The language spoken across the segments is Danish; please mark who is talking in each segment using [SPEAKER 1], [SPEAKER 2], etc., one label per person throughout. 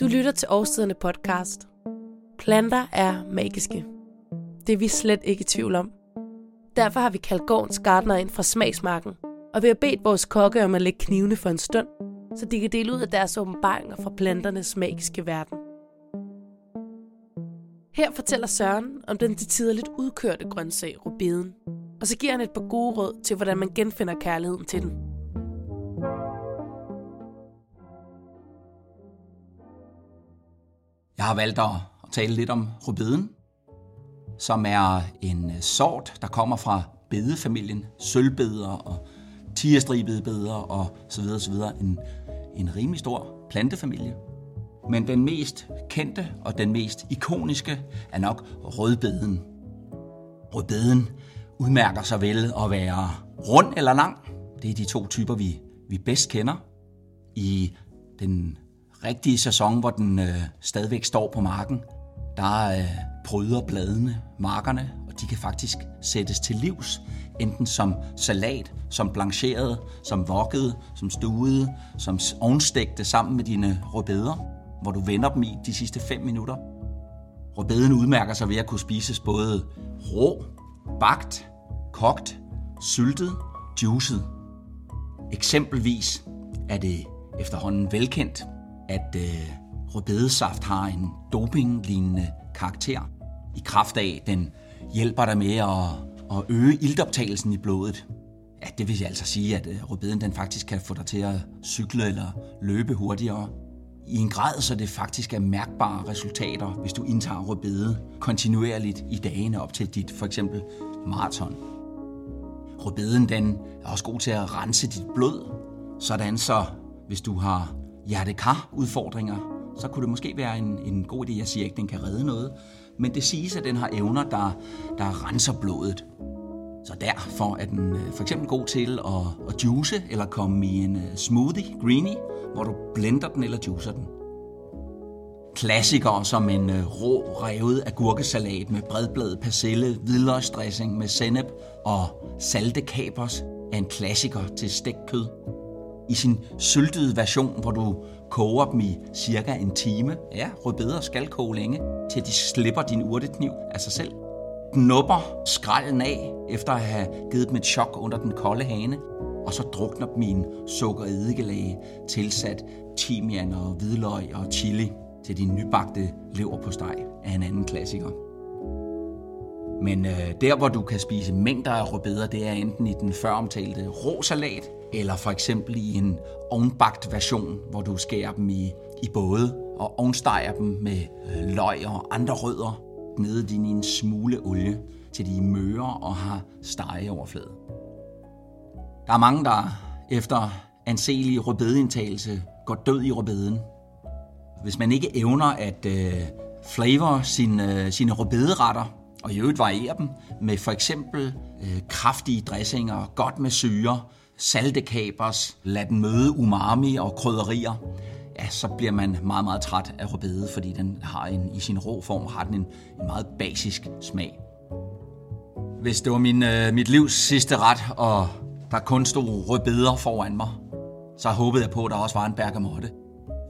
[SPEAKER 1] Du lytter til Årstiderne podcast. Planter er magiske. Det er vi slet ikke i tvivl om. Derfor har vi kaldt gårdens gardner ind fra smagsmarken, og vi har bedt vores kokke om at lægge knivene for en stund, så de kan dele ud af deres åbenbaringer fra planternes magiske verden. Her fortæller Søren om den til tider lidt udkørte grøntsag, rubeden, og så giver han et par gode råd til, hvordan man genfinder kærligheden til den.
[SPEAKER 2] Jeg har valgt at tale lidt om rubeden, som er en øh, sort, der kommer fra bedefamilien, sølvbeder og tigerstribede beder og så videre, så videre. En, en rimelig stor plantefamilie. Men den mest kendte og den mest ikoniske er nok rødbeden. Rødbeden udmærker sig vel at være rund eller lang. Det er de to typer, vi, vi bedst kender. I den rigtige sæson, hvor den øh, stadigvæk står på marken, der øh, bryder bladene markerne, og de kan faktisk sættes til livs, enten som salat, som blancheret, som vokket, som stuede, som ovnstegte sammen med dine rødbeder, hvor du vender dem i de sidste 5 minutter. Rødbeden udmærker sig ved at kunne spises både rå, bagt, kogt, syltet, juicet. Eksempelvis er det efterhånden velkendt, at øh, rødbedesaft har en dopinglignende karakter, i kraft af, den hjælper dig med at, at øge iltoptagelsen i blodet. Ja, det vil altså sige, at øh, rødbeden den faktisk kan få dig til at cykle eller løbe hurtigere. I en grad, så det faktisk er mærkbare resultater, hvis du indtager rødbede kontinuerligt i dagene op til dit for eksempel maraton. Rødbeden den er også god til at rense dit blod, sådan så hvis du har hjertekar-udfordringer, så kunne det måske være en, en god idé. Jeg siger ikke, at den kan redde noget, men det siges, at den har evner, der, der renser blodet. Så derfor er den øh, for eksempel god til at, at juice eller komme i en øh, smoothie, greenie, hvor du blender den eller juicer den. Klassikere som en øh, rå revet agurkesalat med bredbladet persille, hvidløgsdressing med sennep og salte kapers er en klassiker til stegt kød i sin syltede version, hvor du koger dem i cirka en time. Ja, rødbeder skal koge længe, til de slipper din urtekniv af sig selv. Knupper skralden af, efter at have givet dem et chok under den kolde hane, og så drukner dem i en sukkereddikelage, tilsat timian og hvidløg og chili til din nybagte lever på steg er en anden klassiker. Men øh, der, hvor du kan spise mængder af rødbeder, det er enten i den føromtalte rå salat, eller for eksempel i en ovnbagt version, hvor du skærer dem i, i både og ovnsteger dem med øh, løg og andre rødder, nede din i en smule olie, til de er møre og har stegeoverflade. Der er mange, der efter anselig rødbedeindtagelse går død i rødbeden. Hvis man ikke evner at øh, flavor sin, øh, sine rødbederetter, og i øvrigt variere dem med for eksempel øh, kraftige dressinger, godt med syre, saltekabers, lad den møde umami og krydderier, ja, så bliver man meget, meget træt af rødbede, fordi den har en, i sin rå form har den en, en meget basisk smag. Hvis det var min, øh, mit livs sidste ret, og der kun stod rødbeder foran mig, så håbede jeg på, at der også var en bergamotte.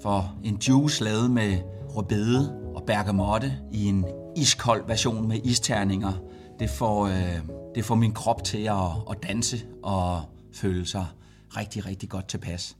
[SPEAKER 2] For en juice lavet med rødbede og bergamotte i en iskold version med isterninger, det får, øh, det får min krop til at, at danse og føle sig rigtig, rigtig godt tilpas.